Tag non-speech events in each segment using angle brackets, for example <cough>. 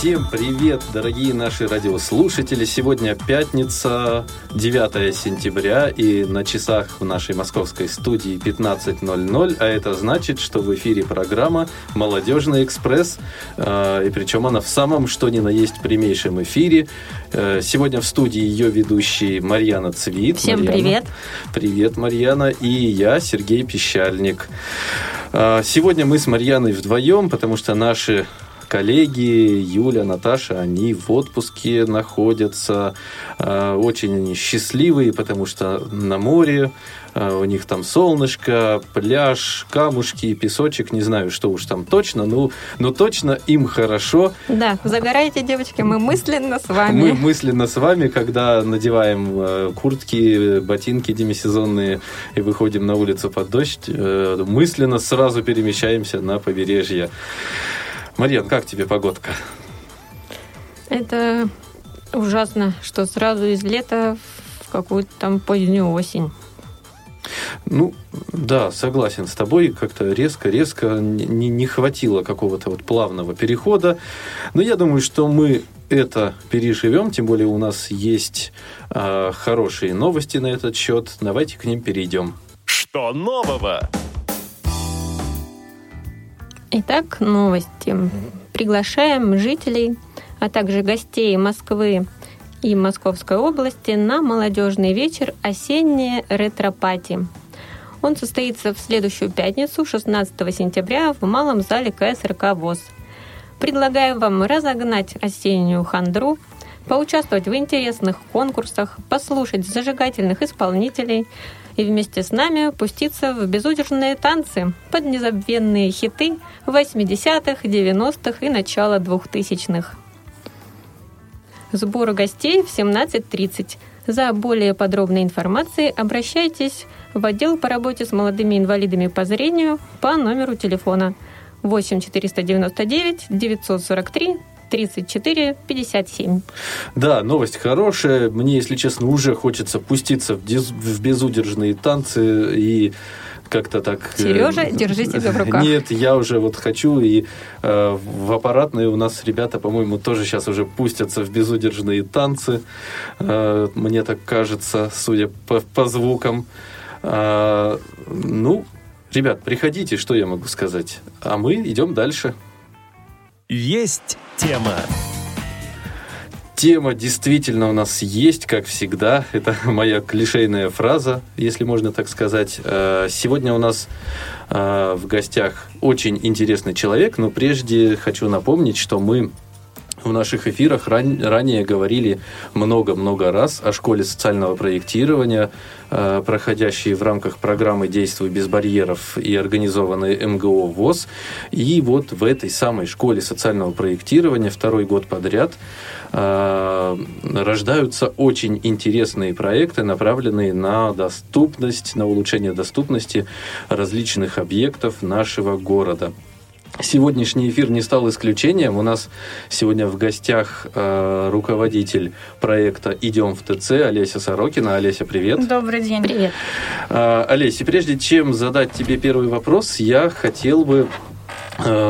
Всем привет, дорогие наши радиослушатели! Сегодня пятница, 9 сентября, и на часах в нашей московской студии 15.00, а это значит, что в эфире программа «Молодежный экспресс», э, и причем она в самом что ни на есть прямейшем эфире. Э, сегодня в студии ее ведущий Марьяна Цвит. Всем Марьяна. привет! Привет, Марьяна, и я, Сергей Пещальник. Э, Сегодня мы с Марьяной вдвоем, потому что наши коллеги Юля, Наташа, они в отпуске находятся. Э, Очень они счастливые, потому что на море, э, у них там солнышко, пляж, камушки, песочек, не знаю, что уж там точно, но, но точно им хорошо. Да, загорайте, девочки, мы мысленно с вами. Мы мысленно с вами, когда надеваем э, куртки, ботинки демисезонные и выходим на улицу под дождь, мысленно сразу перемещаемся на побережье. Марьян, как тебе погодка? Это ужасно, что сразу из лета в какую-то там позднюю осень. Ну, да, согласен с тобой. Как-то резко-резко не, не хватило какого-то вот плавного перехода. Но я думаю, что мы это переживем, тем более у нас есть э, хорошие новости на этот счет. Давайте к ним перейдем. Что нового? Итак, новости. Приглашаем жителей, а также гостей Москвы и Московской области на молодежный вечер «Осеннее ретро-пати». Он состоится в следующую пятницу, 16 сентября, в малом зале КСРК ВОЗ. Предлагаем вам разогнать осеннюю хандру, поучаствовать в интересных конкурсах, послушать зажигательных исполнителей и вместе с нами пуститься в безудержные танцы под незабвенные хиты 80-х, 90-х и начала 2000-х. Сбор гостей в 17.30. За более подробной информацией обращайтесь в отдел по работе с молодыми инвалидами по зрению по номеру телефона 8 499 943 34 57. Да, новость хорошая. Мне, если честно, уже хочется пуститься в, дез- в безудержные танцы и как-то так... э, Сережа, держи себя в руках. Нет, я уже вот хочу, и э, в аппаратной у нас ребята, по-моему, тоже сейчас уже пустятся в безудержные танцы. Э, мне так кажется, судя по, по звукам. Э, ну, ребят, приходите, что я могу сказать. А мы идем дальше. Есть тема. Тема действительно у нас есть, как всегда. Это <laughs> моя клишейная фраза, если можно так сказать. Э, Сегодня у нас э, в гостях очень интересный человек, но прежде хочу напомнить, что мы в наших эфирах ран- ранее говорили много-много раз о школе социального проектирования, э, проходящей в рамках программы «Действуй без барьеров» и организованной МГО ВОЗ. И вот в этой самой школе социального проектирования второй год подряд э, рождаются очень интересные проекты, направленные на доступность, на улучшение доступности различных объектов нашего города. Сегодняшний эфир не стал исключением. У нас сегодня в гостях э, руководитель проекта «Идем в ТЦ» Олеся Сорокина. Олеся, привет. Добрый день. Привет. Э, Олеся, прежде чем задать тебе первый вопрос, я хотел бы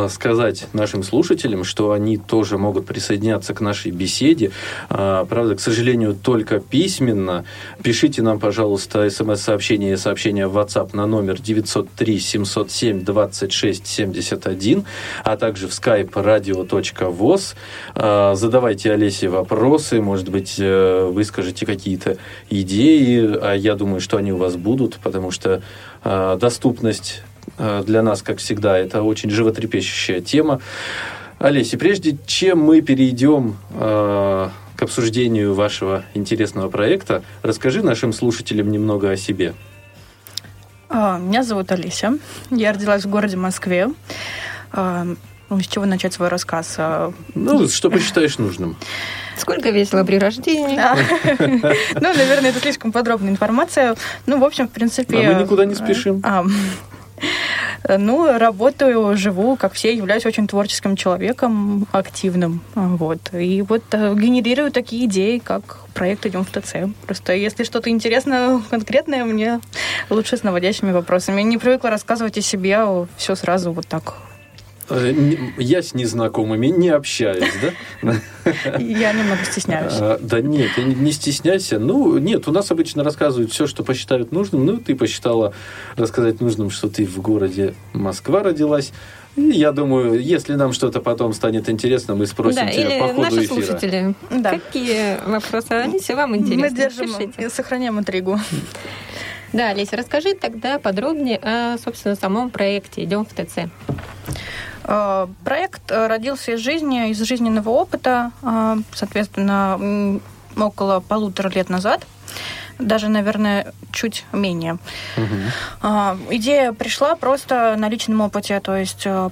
сказать нашим слушателям, что они тоже могут присоединяться к нашей беседе. А, Правда, к сожалению, только письменно. Пишите нам, пожалуйста, смс-сообщение и сообщение в WhatsApp на номер 903-707-2671, а также в skype radio.voz. А, Задавайте Олесе вопросы, может быть, э, вы скажете какие-то идеи, а я думаю, что они у вас будут, потому что э, доступность э, для нас, как всегда, это очень животрепещущая тема. Олеся, прежде чем мы перейдем э, к обсуждению вашего интересного проекта, расскажи нашим слушателям немного о себе. А, Меня зовут Олеся. Я родилась в городе Москве. А, ну, С чего начать свой рассказ? А, Ну, что посчитаешь нужным. Сколько весело при рождении? <laughs> Ну, наверное, это слишком подробная информация. Ну, в общем, в принципе... Мы никуда не спешим. А, Ну, работаю, живу, как все, являюсь очень творческим человеком, активным. Вот. И вот э, генерирую такие идеи, как проект «Идем в ТЦ». Просто если что-то интересное, конкретное, мне лучше с наводящими вопросами. Не привыкла рассказывать о себе все сразу вот так. Э, Я с незнакомыми не общаюсь, да? Я немного стесняюсь. А, Да нет, не- стесняйся. Ну, нет, у нас обычно рассказывают все, что посчитают нужным. Ну, ты посчитала рассказать нужным, что ты в городе Москва родилась. И я думаю, если нам что-то потом станет интересно, мы спросим да, тебя по ходу наши эфира. слушатели. Да. Какие вопросы Алисе вам интересны? Мы держим Пишите. и сохраняем интригу. Да, Олеся, расскажи тогда подробнее о, собственно, самом проекте «Идем в ТЦ». Э, Проект родился из жизни, из жизненного опыта, э, соответственно, около полутора лет назад, даже, наверное, чуть менее. А, Идея пришла просто на личном опыте, то есть э,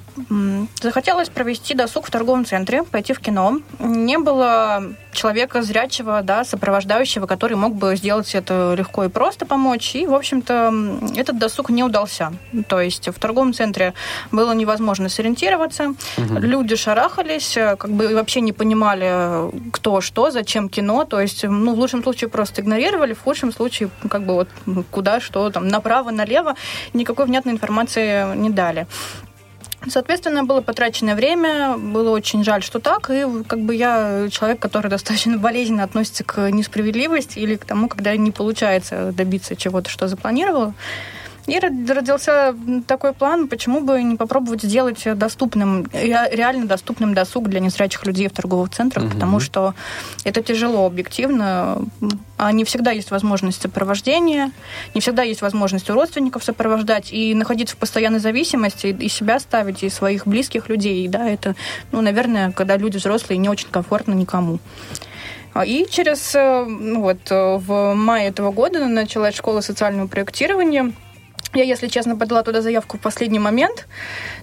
захотелось провести досуг в торговом центре, пойти в кино. Не было человека зрячего, да, сопровождающего, который мог бы сделать это легко и просто помочь. И, в общем-то, этот досуг не удался. То есть в торговом центре было невозможно сориентироваться. Люди шарахались, э, как бы вообще не понимали, кто что, зачем кино. То есть, ну, в лучшем случае просто игнорировали, в худшем случае, как бы вот куда, что, там, направо, налево. Никакой внятной информации не дали. Соответственно, было потраченное время, было очень жаль, что так, и как бы я человек, который <laughs> достаточно болезненно относится к несправедливости или к тому, когда не получается добиться чего-то, что запланировала. И род- родился такой план, почему бы не попробовать сделать доступным, ре- реально доступным досуг для незрячих людей в торговых центрах, Мгм. потому что это тяжело объективно, а не всегда есть возможность сопровождения, не всегда есть возможность у родственников сопровождать, и находиться в постоянной зависимости, и себя ставить, и своих близких людей, да, это, ну, наверное, когда люди взрослые, не очень комфортно никому. А, И через, э, ну вот, э, в мае этого года началась школа социального проектирования. Я, если честно, подала туда заявку в последний момент.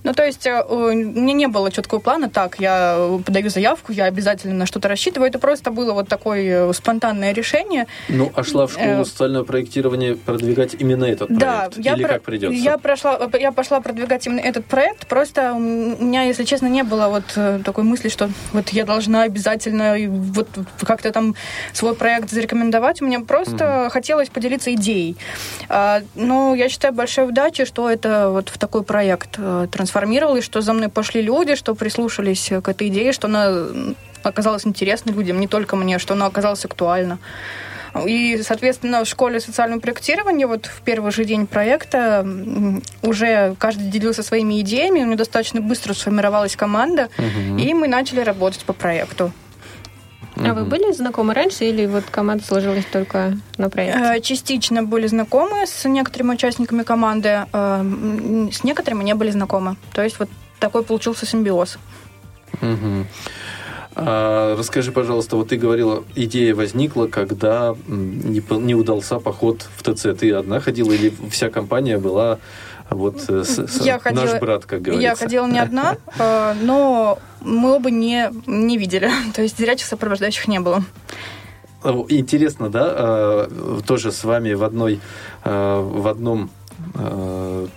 Ну, то есть, э, у меня не было четкого плана, так, я э, подаю заявку, я обязательно на что-то рассчитываю. Это просто было вот такое э, спонтанное решение. Ну, а шла в школу социального проектирования продвигать именно этот Да, проект? я, Или про- как придется? я прошла, я пошла продвигать именно этот проект. Просто у меня, если честно, не было вот такой мысли, что вот я должна обязательно вот как-то там свой проект зарекомендовать. Мне просто хотелось поделиться идеей. А, Но я считаю большой удачей, что это вот в такой проект э, трансформировалось, что за мной пошли люди, что прислушались к этой идее, что она оказалась интересной людям, не только мне, что она оказалась актуальна. И, соответственно, в школе социального проектирования вот в первый же день проекта уже каждый делился своими идеями, у меня достаточно быстро сформировалась команда, Мгм. и мы начали работать по проекту. А вы были знакомы раньше или вот команда сложилась только на проекте? Э, Частично были знакомы с некоторыми участниками команды, э, с некоторыми не были знакомы. То есть вот такой получился симбиоз. Мгм. А, расскажи, пожалуйста, вот ты говорила, идея возникла, когда не, не удался поход в ТЦ. Ты одна ходила или вся компания была вот э, с- Я наш ходила- брат, как говорится? Я ходила не одна, <laughs> э, но мы оба не, не видели. <laughs> То есть зрячих сопровождающих не было. О, Интересно, да, э, тоже с вами в одной, э, в одном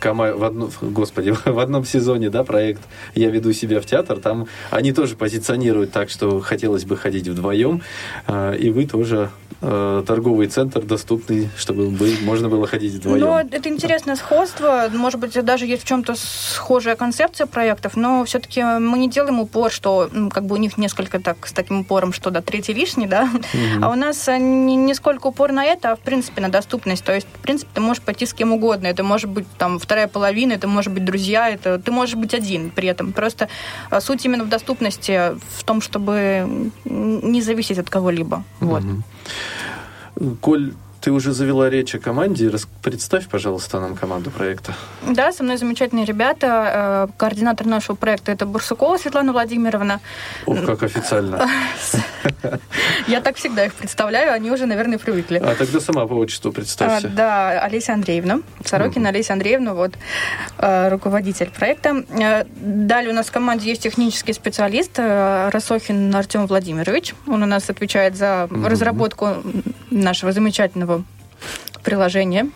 кома- в одном, господи, <laughs> в одном сезоне, да, проект «Я веду себя в театр», там они тоже позиционируют так, что хотелось бы ходить вдвоем, э, и вы тоже э, торговый центр доступный, чтобы бы- можно было ходить вдвоем. Ну, это интересное сходство. Может быть, даже есть в чем-то схожая концепция проектов, но все-таки мы не делаем упор, что как бы у них несколько так с таким упором, что да, третий лишний, да. Мгм. А у нас э, не, не сколько упор на это, а в принципе на доступность. То есть, в принципе, ты можешь пойти с кем угодно. Это может быть там вторая половина, это может быть друзья, это ты можешь быть один при этом. Просто э, суть именно в доступности, в том, чтобы не зависеть от кого-либо. Вот. Мгм. Коль, ты уже завела речь о команде. Представь, пожалуйста, нам команду проекта. Да, со мной замечательные ребята. Э, Координатор нашего проекта это Бурсукова Светлана Владимировна. Ох, как официально. <laughs> Я так всегда их представляю, они уже, наверное, привыкли. А тогда сама по отчеству А, представься. да, Олеся Андреевна. Сорокина Олеся Андреевна, вот, э, руководитель проекта. Э, Далее у нас в команде есть технический специалист Росохин Артем Владимирович. Он у нас отвечает за разработку нашего замечательного приложения.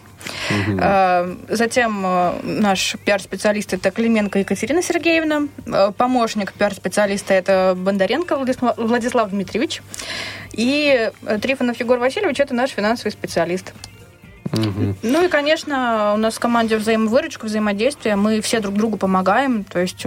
Мгм. Э, Затем э, наш пиар-специалист это Клименко Екатерина Сергеевна. Э, Помощник пиар-специалиста это Бондаренко Владислав, Дмитриевич. И э, Трифонов Егор Васильевич это наш финансовый специалист. Мгм. Ну и, конечно, у нас в команде взаимовыручка, взаимодействие. Мы все друг другу помогаем. То есть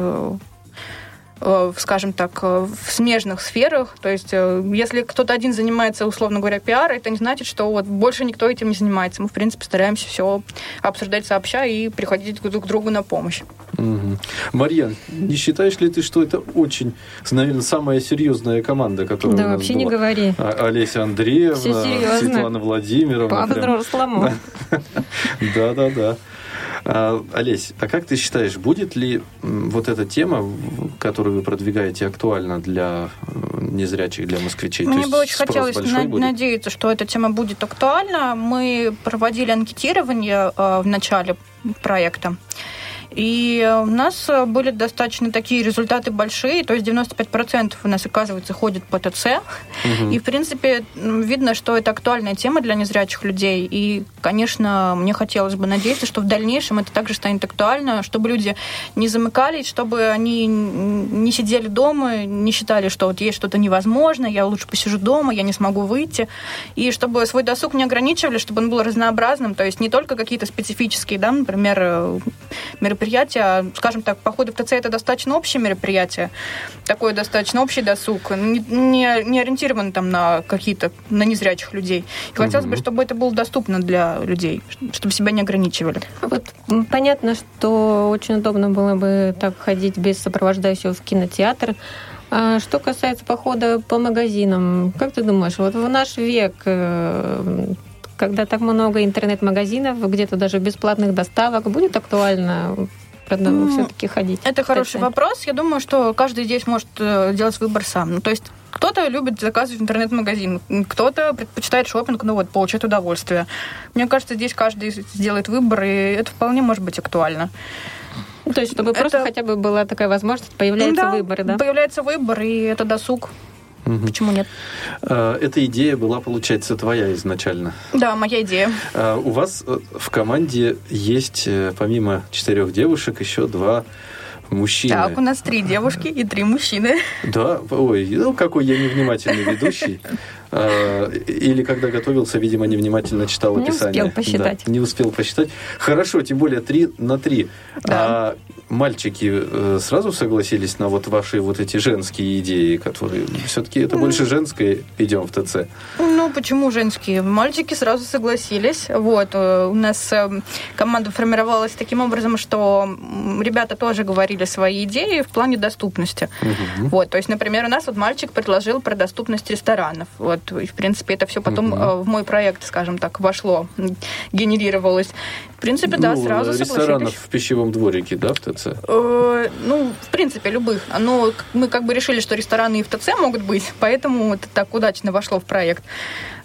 скажем так, э, в смежных сферах. То есть, э, если кто-то один занимается, условно говоря, пиаром, это не значит, что вот больше никто этим не занимается. Мы, в принципе, стараемся все обсуждать сообща и приходить друг к другу на помощь. Мгм. Марьян, не считаешь ли ты, что это очень, наверное, самая серьезная команда, которая Да у нас вообще не была? говори. А- Олеся Андреевна. Светлана Владимировна. прям- По-взрослому. <laughs> Да-да-да. А, Олесь, а как ты считаешь, будет ли вот эта тема, которую вы продвигаете, актуальна для незрячих, для москвичей? То Мне есть бы очень хотелось на- будет? надеяться, что эта тема будет актуальна. Мы проводили анкетирование э, в начале проекта. И у нас э, были достаточно такие результаты большие, то есть 95% у нас, оказывается, ходят по ТЦ. Мгм. И, в принципе, видно, что это актуальная тема для незрячих людей. И, конечно, мне хотелось бы надеяться, что в дальнейшем это также станет актуально, чтобы люди не замыкались, чтобы они не сидели дома, не считали, что вот есть что-то невозможно, я лучше посижу дома, я не смогу выйти. И чтобы свой досуг не ограничивали, чтобы он был разнообразным, то есть не только какие-то специфические, да, например, э, мероприятия, скажем так, походы в ТЦ это достаточно общее мероприятие, такой достаточно общий досуг, не, не, не ориентирован там на какие-то, на незрячих людей. И хотелось бы, Мгм. чтобы это было доступно для людей, чтобы себя не ограничивали. Вот понятно, что очень удобно было бы так ходить без сопровождающего в кинотеатр. А что касается похода по магазинам, как ты думаешь, вот в наш век, э, когда так много интернет-магазинов, где-то даже бесплатных доставок, будет актуально Ну, все-таки ходить? Это хороший вопрос. Я думаю, что каждый здесь может э, делать выбор сам. Ну, то есть кто-то любит заказывать в интернет-магазин, кто-то предпочитает шопинг, ну вот, получать удовольствие. Мне кажется, здесь каждый сделает выбор, и это вполне может быть актуально. Ну, то есть, чтобы просто Это- хотя бы была такая возможность, появляются Да, выборы, да? Появляется выбор, и это досуг. Мгм. Почему нет? А, Эта идея была, получается, твоя изначально. Да, моя идея. А У вас э, в команде есть, э, помимо четырех девушек, еще два мужчины. Так, у нас три девушки и три мужчины. Да, ой, ну какой я невнимательный ведущий. Или когда готовился, видимо, невнимательно читал Не описание. успел посчитать. Да, не успел посчитать. Хорошо, тем более три на три. Да. А мальчики э, сразу согласились на вот ваши вот эти женские идеи, которые все-таки это больше женское, идем в ТЦ. Ну, почему женские? Мальчики сразу согласились. Вот, э, у нас э, команда формировалась таким образом, что ребята тоже говорили свои идеи в плане доступности. Мгм. Вот, то есть, например, у нас вот мальчик предложил про доступность ресторанов. Вот, и, в принципе, это все потом э, в мой проект, скажем так, вошло, генерировалось. В принципе, да, Ну, сразу ресторанов согласились. в пищевом дворике, да, в ТЦ? Э, Ну, в принципе, любых. Но мы как бы решили, что рестораны и в ТЦ могут быть, <laughs> поэтому это так удачно вошло в проект.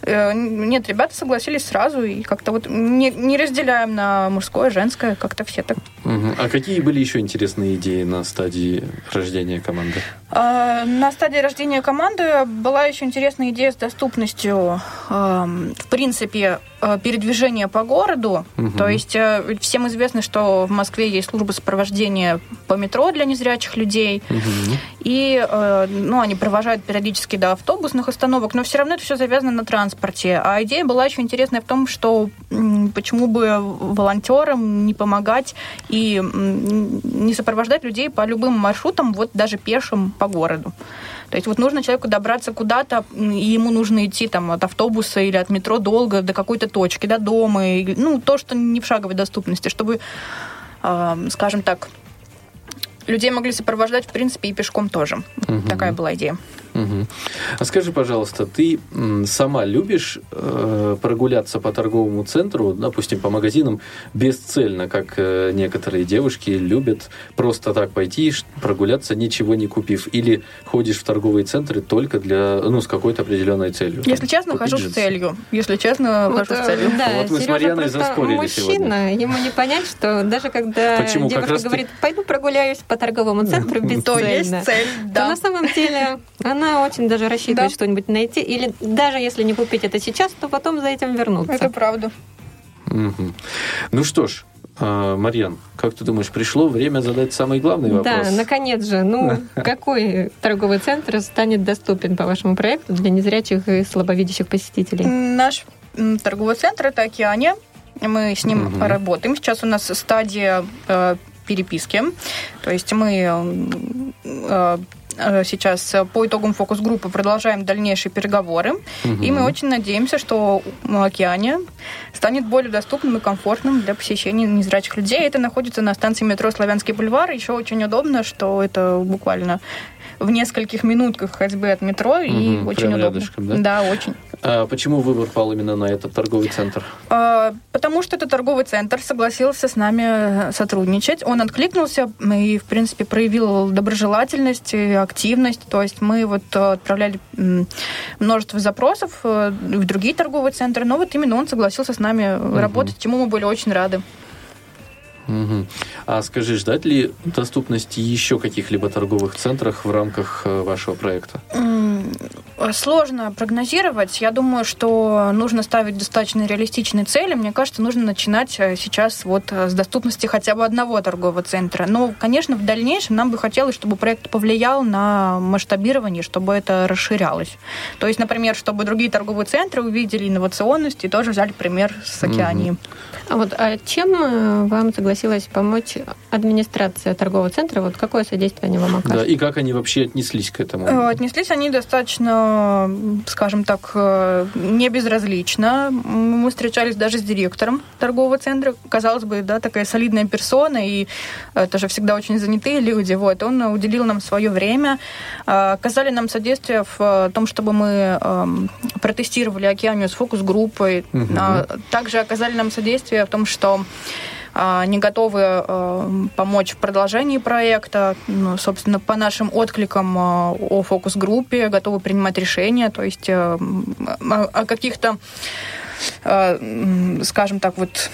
Э, Нет, ребята согласились сразу и как-то вот не, не разделяем на мужское, женское, как-то все так. Мгм. А какие были еще интересные идеи на стадии рождения команды? А, На стадии рождения команды была еще интересная идея с доступностью, в принципе, э, передвижения по городу. Мгм. То есть э, всем известно, что в Москве есть служба сопровождения по метро для незрячих людей. Мгм. И э, ну, они провожают периодически до автобусных остановок, но все равно это все завязано на транспорте. А идея была еще интересная в том, что почему бы волонтерам не помогать и не сопровождать людей по любым маршрутам, вот даже пешим по городу. То есть вот нужно человеку добраться куда-то, и ему нужно идти там от автобуса или от метро долго до какой-то точки, до дома, или, ну, то, что не в шаговой доступности, чтобы, э, скажем так, людей могли сопровождать, в принципе, и пешком тоже. Мгм. Такая была идея. А скажи, пожалуйста, ты сама любишь э, прогуляться по торговому центру, допустим, по магазинам, бесцельно, как э, некоторые девушки любят просто так пойти, прогуляться, ничего не купив? Или ходишь в торговые центры только для, ну, с какой-то определенной целью? Если Там, честно, хожу с целью. Если честно, Вот, хожу с э, целью. Да, Вот мы с Сережа Марьяной просто заспорили мужчина, ему не понять, что даже когда Почему? Девушка раз ты- говорит, пойду прогуляюсь по торговому центру бесцельно, То есть цель, то да. на самом деле она очень даже рассчитывает Да. что-нибудь найти, или даже если не купить это сейчас, то потом за этим вернуться. Это правда. Мгм. Ну что ж, а, Марьян, как ты думаешь, пришло время задать самый главный вопрос? Да, наконец же. Ну, <laughs> какой торговый центр станет доступен по вашему проекту для незрячих и слабовидящих посетителей? Наш торговый центр это Океане. Мы с ним Мгм. работаем. Сейчас у нас стадия э, переписки. То есть мы э, э, сейчас по итогам фокус-группы продолжаем дальнейшие переговоры. Мгм. И мы очень надеемся, что Океане станет более доступным и комфортным для посещения незрячих людей. Это находится на станции метро Славянский бульвар. Еще очень удобно, что это буквально в нескольких минутках ходьбы от метро и Мгм, очень удобно. рядышком, да? Да, очень. А почему выбор пал именно на этот торговый центр? А, Потому что этот торговый центр согласился с нами сотрудничать. Он откликнулся и, в принципе, проявил доброжелательность и активность. То есть мы вот э, отправляли множество запросов э, в другие торговые центры, но вот именно он согласился с нами работать, чему мы были очень рады. Мгм. А скажи, ждать ли доступности еще каких-либо торговых центрах в рамках э, вашего проекта? М, Сложно прогнозировать. Я думаю, что нужно ставить достаточно реалистичные цели. Мне кажется, нужно начинать э, сейчас вот э, с доступности хотя бы одного торгового центра. Но, конечно, в дальнейшем нам бы хотелось, чтобы проект повлиял на масштабирование, чтобы это расширялось. То есть, например, чтобы другие торговые центры увидели инновационность и тоже взяли пример с океанией. А вот а чем э, вам согласилась помочь администрация торгового центра? Вот какое содействие они вам Да, окажут? и как они вообще отнеслись к этому? Э, Отнеслись они достаточно, скажем так, э, не безразлично. Мы встречались даже с директором торгового центра. Казалось бы, да, такая солидная персона, и это же всегда очень занятые люди. Вот. Он уделил нам свое время, оказали нам содействие в том, чтобы мы эм, протестировали океанию с фокус-группой. Мгм. А, Также оказали нам содействие в том, что а, не готовы э, помочь в продолжении проекта. Ну, собственно, по нашим откликам э, о фокус-группе готовы принимать решения, то есть о, о каких-то, скажем так, вот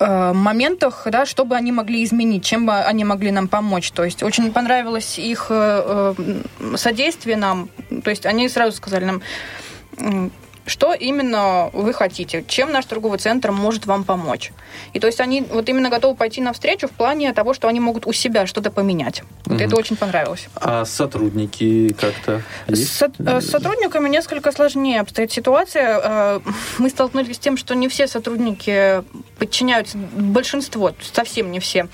моментах, да, чтобы они могли изменить, чем бы они могли нам помочь. То есть очень понравилось их э, э, содействие нам. То есть они сразу сказали нам, что именно вы хотите, чем наш торговый центр может вам помочь. И то есть они вот именно готовы пойти навстречу в плане того, что они могут у себя что-то поменять. Вот Мгм. это очень понравилось. А сотрудники как-то есть? со- э, с сотрудниками несколько сложнее обстоит ситуация. Э, <laughs> Мы столкнулись с тем, что не все сотрудники подчиняются, большинство, совсем не все,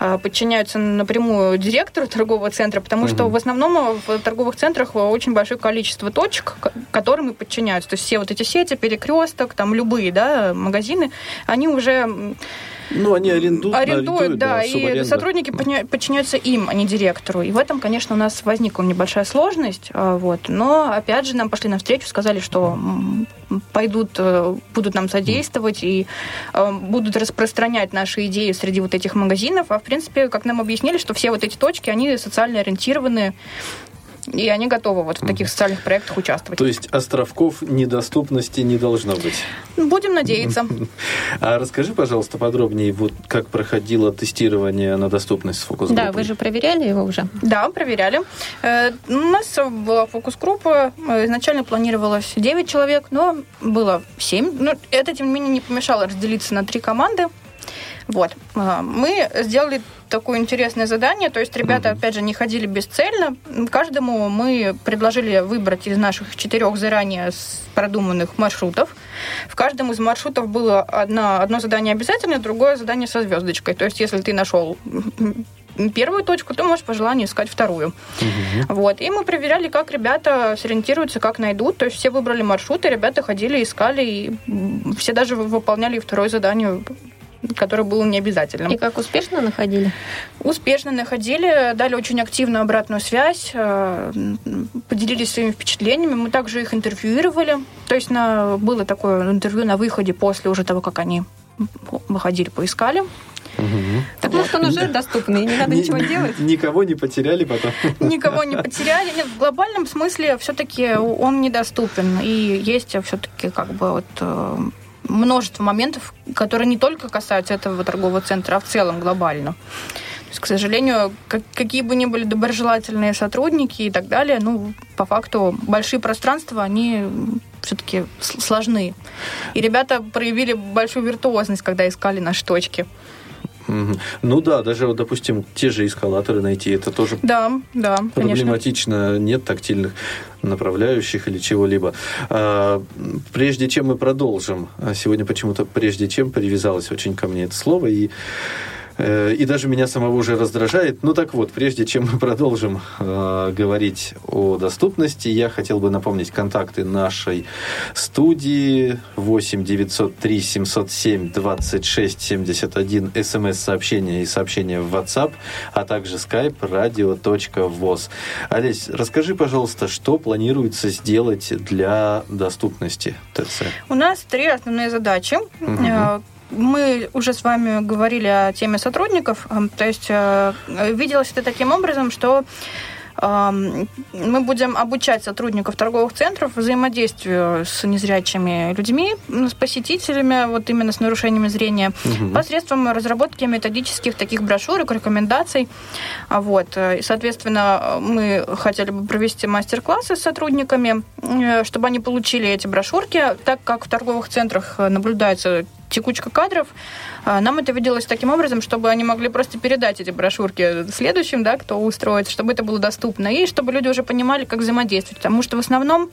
э, подчиняются напрямую директору торгового центра, потому что Мгм. в основном в торговых центрах очень большое количество точек, которым и подчиняются. То есть все вот эти сети, перекресток, там любые да, магазины, они уже Ну, они арендуют, арендуют, да, и субаренда. сотрудники подчиняются им, а не директору. И в этом, конечно, у нас возникла небольшая сложность, а, вот. Но опять же нам пошли навстречу, сказали, что пойдут, э, будут нам содействовать и э, будут распространять наши идеи среди вот этих магазинов. А в принципе, как нам объяснили, что все вот эти точки, они социально ориентированы. И они готовы вот в таких социальных проектах участвовать. То есть островков недоступности не должно быть. Будем надеяться. А расскажи, пожалуйста, подробнее, вот как проходило тестирование на доступность с фокус Да, вы же проверяли его уже. Да, проверяли. Э, У нас была фокус-группа. Э, Изначально планировалось 9 человек, но было 7. Но это, тем не менее, не помешало разделиться на три команды. Вот. А, Мы сделали такое интересное задание, то есть ребята, Мгм. опять же, не ходили бесцельно. Каждому мы предложили выбрать из наших четырех заранее продуманных маршрутов. В каждом из маршрутов было одно, одно задание обязательно, другое задание со звездочкой. То есть, если ты нашел первую точку, то можешь по желанию искать вторую. Мгм. Вот. И мы проверяли, как ребята сориентируются, как найдут. То есть все выбрали маршруты, ребята ходили, искали, и все даже выполняли второе задание, которое было необязательным. И как успешно находили? Успешно находили, дали очень активную обратную связь, э, поделились своими впечатлениями. Мы также их интервьюировали. То есть на, было такое интервью на выходе после уже того, как они выходили, поискали. Мгм. Так может он уже доступный, и не надо Ни- ничего делать? Никого не потеряли потом. Никого не потеряли. Нет, в глобальном смысле все-таки он недоступен. И есть все-таки как бы вот э, множество моментов, которые не только касаются этого торгового центра, а в целом глобально. То есть, к сожалению, как- какие бы ни были доброжелательные сотрудники и так далее, ну, по факту большие пространства, они все-таки сложны. И ребята проявили большую виртуозность, когда искали наши точки. Ну да, даже, вот, допустим, те же эскалаторы найти, это тоже да, да, проблематично. Конечно. Нет тактильных направляющих или чего-либо. А, прежде чем мы продолжим, а сегодня почему-то прежде чем привязалось очень ко мне это слово, и и даже меня самого уже раздражает. Ну так вот, прежде чем мы продолжим э, говорить о доступности, я хотел бы напомнить контакты нашей студии 8 903 707 26 71 смс-сообщения и сообщения в WhatsApp, а также skype radio.voz. Олесь, расскажи, пожалуйста, что планируется сделать для доступности ТЦ? У нас три основные задачи. Угу мы уже с вами говорили о теме сотрудников. То есть э, виделось это таким образом, что мы будем обучать сотрудников торговых центров взаимодействию с незрячими людьми, с посетителями, вот именно с нарушениями зрения, угу. посредством разработки методических таких брошюрок, рекомендаций. А вот. Э, и, соответственно, мы хотели бы провести мастер-классы с сотрудниками, э, чтобы они получили эти брошюрки, так как в торговых центрах наблюдается текучка кадров, а, нам это виделось таким образом, чтобы они могли просто передать эти брошюрки следующим, да, кто устроится, чтобы это было доступно, и чтобы люди уже понимали, как взаимодействовать. Потому что в основном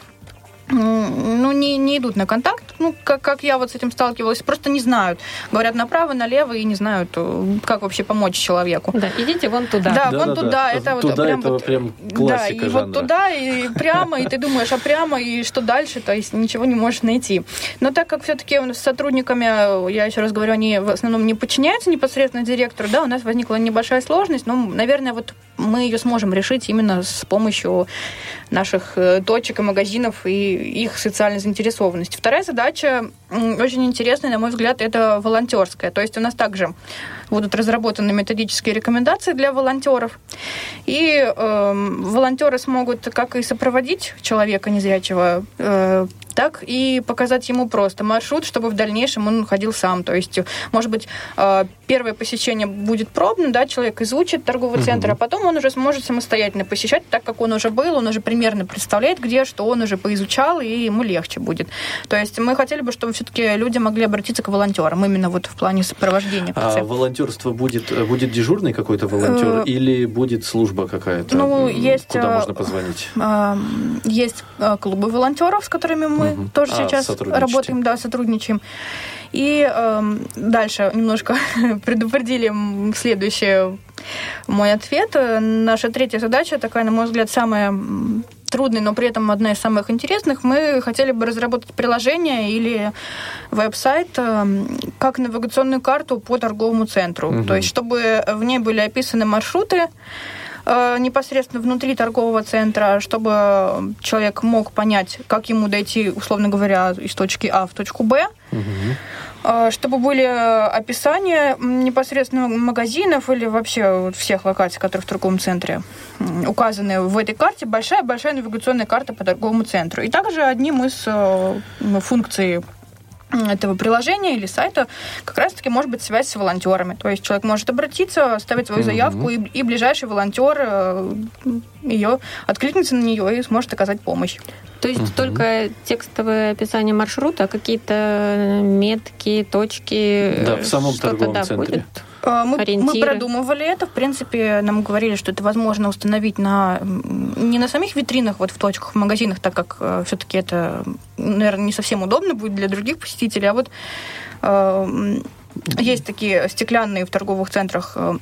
ну, не, не идут на контакт, ну, как, как я вот с этим сталкивалась, просто не знают. Говорят направо, налево и не знают, э, как вообще помочь человеку. Да, идите вон туда. Да, да вон да, туда. Да. Это туда вот прям, вот, прям классика Да, и жанра. вот туда, и прямо, и ты думаешь, а прямо, и что дальше, то есть ничего не можешь найти. Но так как все-таки с сотрудниками, я еще раз говорю, они в основном не подчиняются непосредственно директору, да, у нас возникла небольшая сложность, но, наверное, вот мы ее сможем решить именно с помощью наших э, точек и магазинов и их социальной заинтересованности. Вторая задача, очень интересная, на мой взгляд, это волонтерская. То есть у нас также будут разработаны методические рекомендации для волонтеров. И э, волонтеры смогут как и сопроводить человека незрячего э, так и показать ему просто маршрут, чтобы в дальнейшем он ходил сам. То есть, может быть, э, первое посещение будет пробным, да, человек изучит торговый центр, а потом он уже сможет самостоятельно посещать, так как он уже был, он уже примерно представляет, где, что он уже поизучал, и ему легче будет. То есть мы хотели бы, чтобы все-таки люди могли обратиться к волонтерам, именно вот в плане сопровождения. А волонтерство будет, будет дежурный какой-то волонтер э, или будет служба какая-то? Ну, есть... Куда можно позвонить? Есть клубы волонтеров, с которыми мы угу. тоже а, сейчас работаем, да, сотрудничаем. И э, дальше немножко <laughs> предупредили следующий мой ответ. Наша третья задача, такая, на мой взгляд, самая трудная, но при этом одна из самых интересных. Мы хотели бы разработать приложение или веб-сайт как навигационную карту по торговому центру. Угу. То есть, чтобы в ней были описаны маршруты, Э, непосредственно внутри торгового центра, чтобы человек мог понять, как ему дойти, условно говоря, из точки А в точку Б. Угу. Чтобы были описания непосредственно магазинов или вообще всех локаций, которые в торговом центре указаны в этой карте, большая-большая навигационная карта по торговому центру. И также одним из э, функций этого приложения или сайта как раз-таки может быть связь с волонтерами. То есть человек может обратиться, оставить свою заявку, mm-hmm. и, и ближайший волонтер э, ее откликнется на нее и сможет оказать помощь. То есть угу. только текстовое описание маршрута, какие-то метки, точки. Да, в самом торговом да, центре. Будет? А, мы, мы продумывали это. В принципе, нам говорили, что это возможно установить на не на самих витринах, вот в точках, в магазинах, так как э, все-таки это, наверное, не совсем удобно будет для других посетителей. А вот э, есть такие стеклянные в торговых центрах э,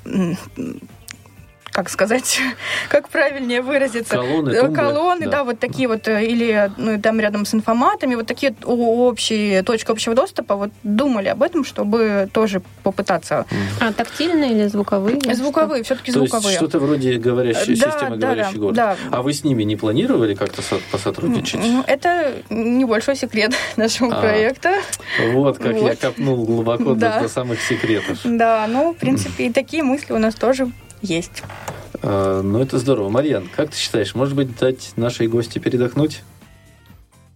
как сказать, <laughs> как правильнее выразиться. Колонны, тумбы, Колонны, да. да, вот такие вот, э, или ну, там рядом с информатами, вот такие общие, точки общего доступа, вот думали об этом, чтобы тоже попытаться. А тактильные или звуковые? Звуковые, все-таки звуковые. То есть что-то вроде говорящей, да, системы да, говорящий да, город. Да. А вы с ними не планировали как-то посотрудничать? Это небольшой секрет <laughs> нашего а, проекта. Вот как вот. я копнул глубоко да. до самых секретов. Да, ну, в принципе, и такие мысли у нас тоже есть. А, ну, это здорово. Марьян, как ты считаешь, может быть, дать нашей гости передохнуть?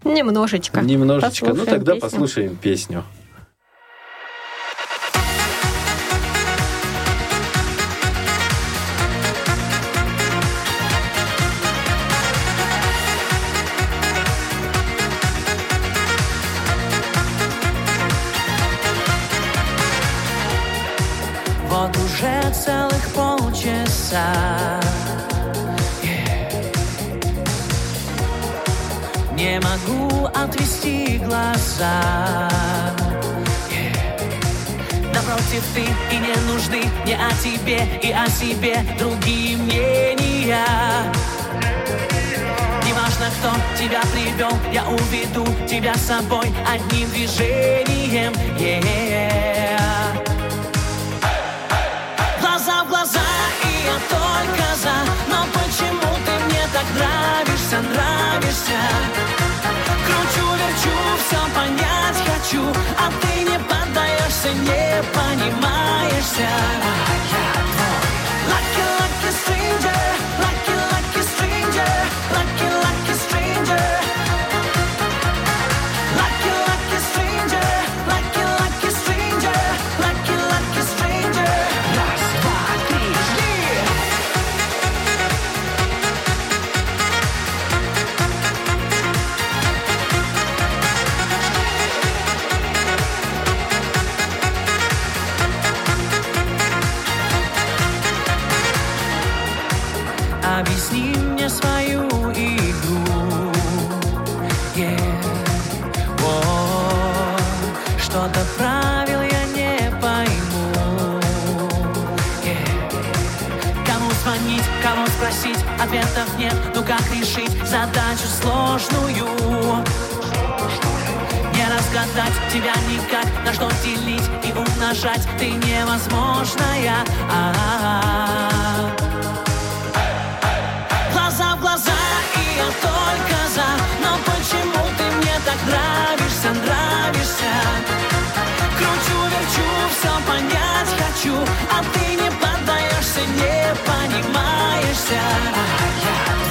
Немножечко. Немножечко. Ну, послушаем ну, тогда песню. послушаем песню. Полчаса. Не могу отвести глаза. Напротив, ты и не нужны не о тебе и о себе другие мнения. Неважно, кто тебя привел, я уведу тебя с собой одним движением. Yeah. Я только за. Но почему ты мне так нравишься, нравишься? Кручу, верчу, все понять хочу, а ты не поддаешься, не понимаешься. Ответов нет. Ну как решить задачу сложную? Не разгадать тебя никак, на что делить и умножать ты невозможная. А-а-а. Глаза в глаза, и я только за Но почему ты мне так нравишься, нравишься? Кручу, верчу, все понять хочу А ты не поддаешься, не понимаешься. Lucky,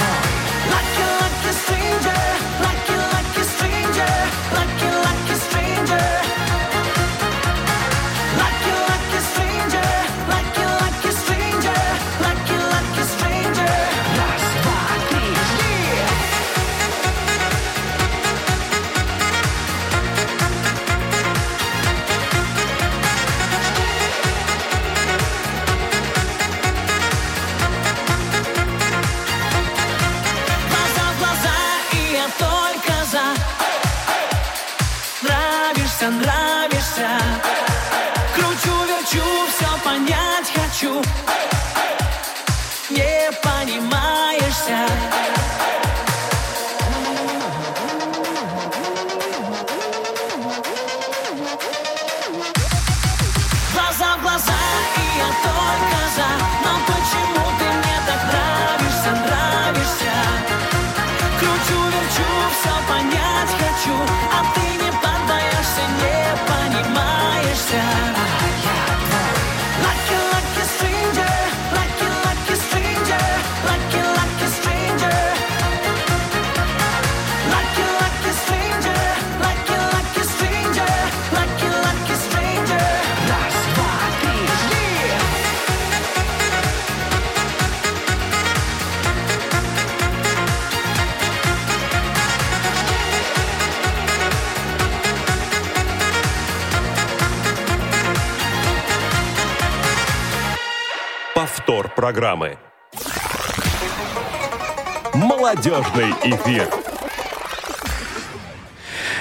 программы. Молодежный эфир.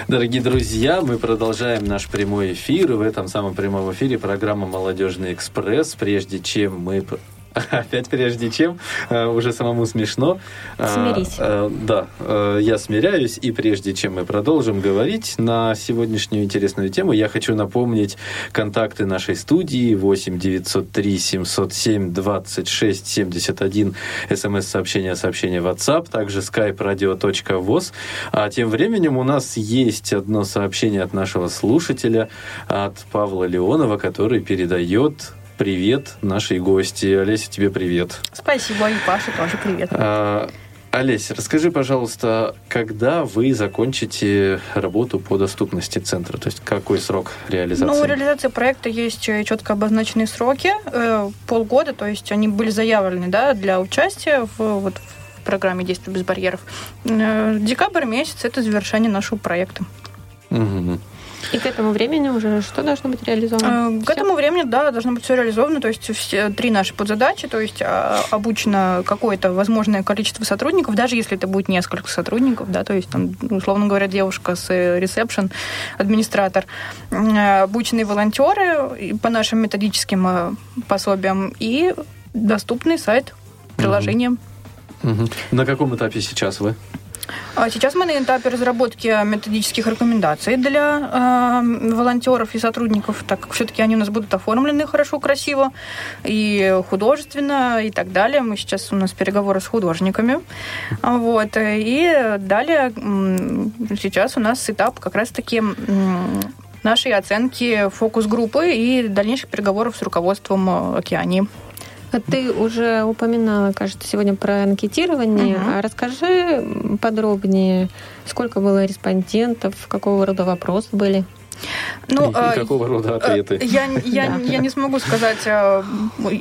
Дорогие друзья, мы продолжаем наш прямой эфир. В этом самом прямом эфире программа «Молодежный экспресс». Прежде чем мы... <laughs> Опять прежде чем, э, уже самому смешно. Э, Смирись. э, Да, я смиряюсь. И прежде чем мы продолжим говорить на сегодняшнюю интересную тему, я хочу напомнить контакты нашей студии 8 903 707 26 71 смс-сообщение, сообщение WhatsApp, также skype radio.voz. А тем временем у нас есть одно сообщение от нашего слушателя, от Павла Леонова, который передает привет нашей гости. Олеся, тебе привет. Спасибо, и Паша тоже привет. А, Олеся, расскажи, пожалуйста, когда вы закончите работу по доступности центра? То есть какой срок реализации? Ну, у реализации проекта есть э, четко обозначенные сроки, э, полгода, то есть они были заявлены да, для участия в, вот, в программе «Действия без барьеров». Э, Декабрь месяц – это завершение нашего проекта. Мгм. И к этому времени уже что должно быть реализовано? Э, К этому времени, да, должно быть все реализовано. То есть все три наши подзадачи, то есть а, обучено какое-то возможное количество сотрудников, даже если это будет несколько сотрудников, да, то есть там, условно говоря, девушка с э, ресепшн, администратор, э, обученные волонтеры по нашим методическим пособиям и доступный сайт приложением. Мгм. На каком этапе сейчас вы? А Сейчас мы на этапе разработки методических рекомендаций для э, волонтеров и сотрудников, так как все-таки они у нас будут оформлены хорошо, красиво и художественно и так далее. Мы сейчас у нас переговоры с художниками, вот и далее сейчас у нас этап как раз-таки нашей оценки фокус-группы и дальнейших переговоров с руководством э, Океании. А Ты уже упоминала, кажется, сегодня про анкетирование. А расскажи подробнее, сколько было респондентов, какого рода вопросы были? Ну, И- и э, какого рода ответы? Э, Я, я, <laughs> я не смогу сказать, э,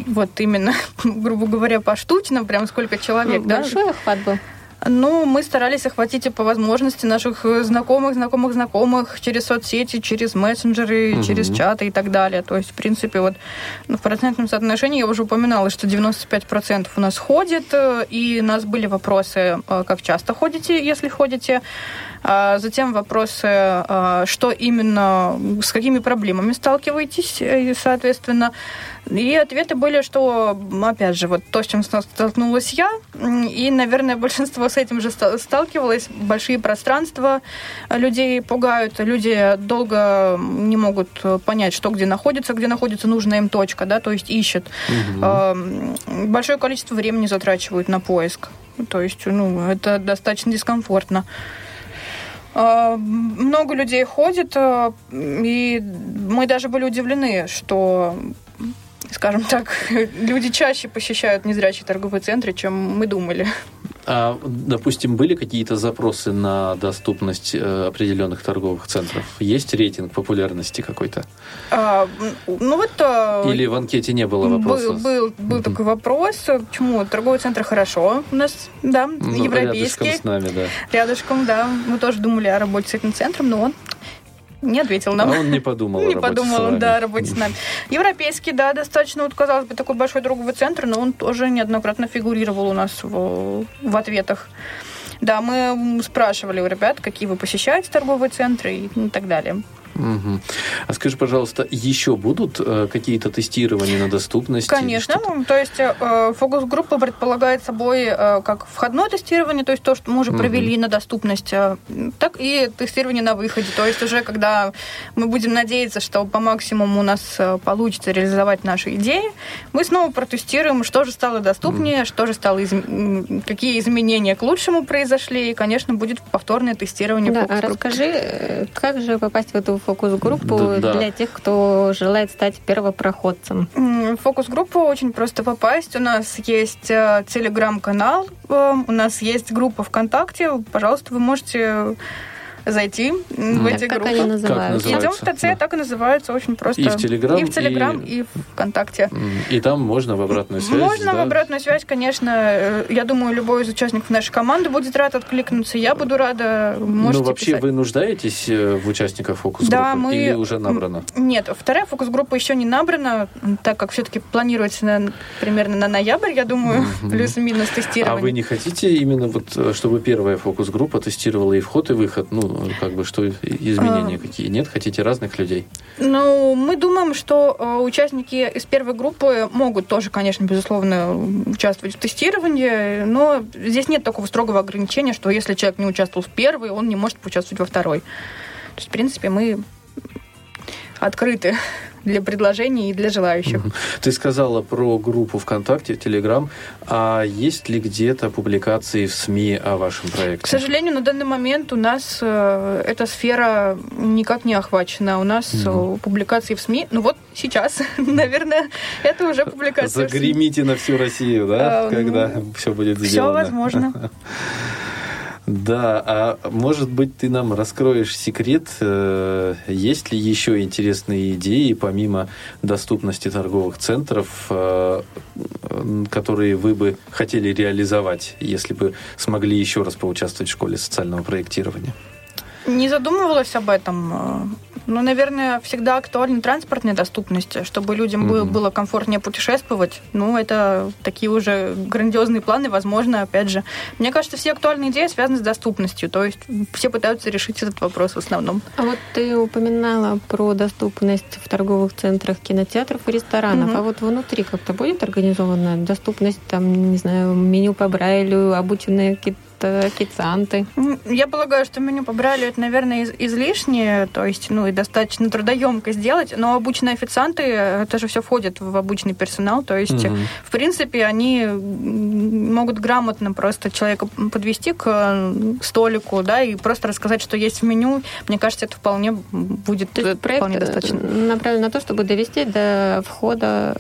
вот именно, <laughs> грубо говоря, поштучно, прям сколько человек, Ну, да? Большой охват был. Ну, мы старались охватить и по возможности наших э, знакомых, знакомых, знакомых через соцсети, через мессенджеры, Мгм. через чаты и так далее. То есть, в принципе, вот ну, в процентном соотношении я уже упоминала, что 95% у нас ходит, э, и у нас были вопросы, э, как часто ходите, если ходите, затем вопросы, э, что именно, с какими проблемами сталкиваетесь, э, и, соответственно. И ответы были, что, опять же, вот то, с чем столкнулась я, и, наверное, <laughs> большинство с этим же ста- сталкивалось. Большие пространства людей пугают, люди долго не могут понять, что где находится, где находится нужная им точка, да, то есть ищут. Эм, Большое количество времени затрачивают на поиск. То есть, ну, это достаточно дискомфортно. Э, Много людей ходит, э, и мы даже были удивлены, что, скажем так, <laughs> люди чаще посещают незрячие торговые центры, чем мы думали. А, допустим, были какие-то запросы на доступность э, определенных торговых центров? Есть рейтинг популярности какой-то? А, Ну вот... Или в анкете не было вопроса? Был, был, был такой вопрос. Почему? Торговый центр хорошо у нас, да, Ну, европейский. Рядышком с нами, да. Рядышком, да. Мы тоже думали о работе с этим центром, но он не ответил нам. А он не подумал Не подумал, да, о работе с нами. Европейский, да, достаточно, вот, казалось бы, такой большой торговый центр, но он тоже неоднократно фигурировал у нас в, в ответах. Да, мы спрашивали у ребят, какие вы посещаете торговые центры и так далее. Мгм. А скажи, пожалуйста, еще будут э, какие-то тестирования на доступность? Конечно, ну, то есть э, фокус-группа предполагает собой э, как входное тестирование, то есть то, что мы уже Мгм. провели на доступность, э, так и тестирование на выходе. То есть уже когда мы будем надеяться, что по максимуму у нас э, получится реализовать наши идеи, мы снова протестируем, что же стало доступнее, что же стало, из- какие изменения к лучшему произошли, и, конечно, будет повторное тестирование Да, а расскажи, э, как же попасть в эту фокус-группу Да, да. для тех, кто желает стать первопроходцем? В фокус-группу очень просто попасть. У нас есть э, телеграм-канал, э, у нас есть группа ВКонтакте. Пожалуйста, вы можете зайти в эти Как группы. они называются? Идем в ТЦ, Да. так и называется, очень просто. И в Телеграм, и в Телеграм, и- и, в ВКонтакте. И там можно в обратную связь? Можно в да? обратную связь, конечно. э, Я думаю, любой из участников нашей команды будет рад откликнуться. Я буду рада. Можете ну, вообще, писать. вы нуждаетесь э, в участниках фокус-группы? Да, мы- Или уже набрано? Нет, вторая фокус-группа еще не набрана, так как все-таки планируется на- примерно на ноябрь, я думаю, Мгм. <laughs> плюс-минус А тестирование. вы не хотите именно вот, э, чтобы первая фокус-группа тестировала и вход, и выход? Ну, как бы, что изменения А. какие? Нет? Хотите разных людей? Ну, мы думаем, что э, участники из первой группы могут тоже, конечно, безусловно, участвовать в тестировании, но здесь нет такого строгого ограничения, что если человек не участвовал в первой, он не может поучаствовать во второй. То есть, в принципе, мы открыты для предложений и для желающих. Ты сказала про группу ВКонтакте, Телеграм. А есть ли где-то публикации в СМИ о вашем проекте? К сожалению, на данный момент у нас э, эта сфера никак не охвачена. У нас э, публикации в СМИ, ну вот сейчас, <laughs> наверное, это уже публикация. Загремите на всю Россию, да, Эм, когда все будет Все сделано? возможно. <laughs> Да, а может быть, ты нам раскроешь секрет, э, есть ли еще интересные идеи, помимо доступности торговых центров, э, которые вы бы хотели реализовать, если бы смогли еще раз поучаствовать в школе социального проектирования? Не задумывалась об этом. Ну, наверное, всегда актуальна транспортная доступность, чтобы людям было, Мгм. было комфортнее путешествовать. Ну, это такие уже грандиозные планы, возможно, опять же. Мне кажется, все актуальные идеи связаны с доступностью, то есть все пытаются решить этот вопрос в основном. А вот ты упоминала про доступность в торговых центрах кинотеатров и ресторанов. Мгм. А вот внутри как-то будет организована доступность, там, не знаю, меню по Брайлю, обученные какие-то официанты? М, Я полагаю, что меню по Брайлю это, наверное, из- излишнее, то есть, ну, и достаточно трудоемко сделать, но обычные официанты, это же все входит в обычный персонал, то есть, Мгм. в принципе, они могут грамотно просто человека подвести к э, столику, да, и просто рассказать, что есть в меню. Мне кажется, это вполне будет То э, есть проект вполне достаточно. э, направлен на то, чтобы довести до входа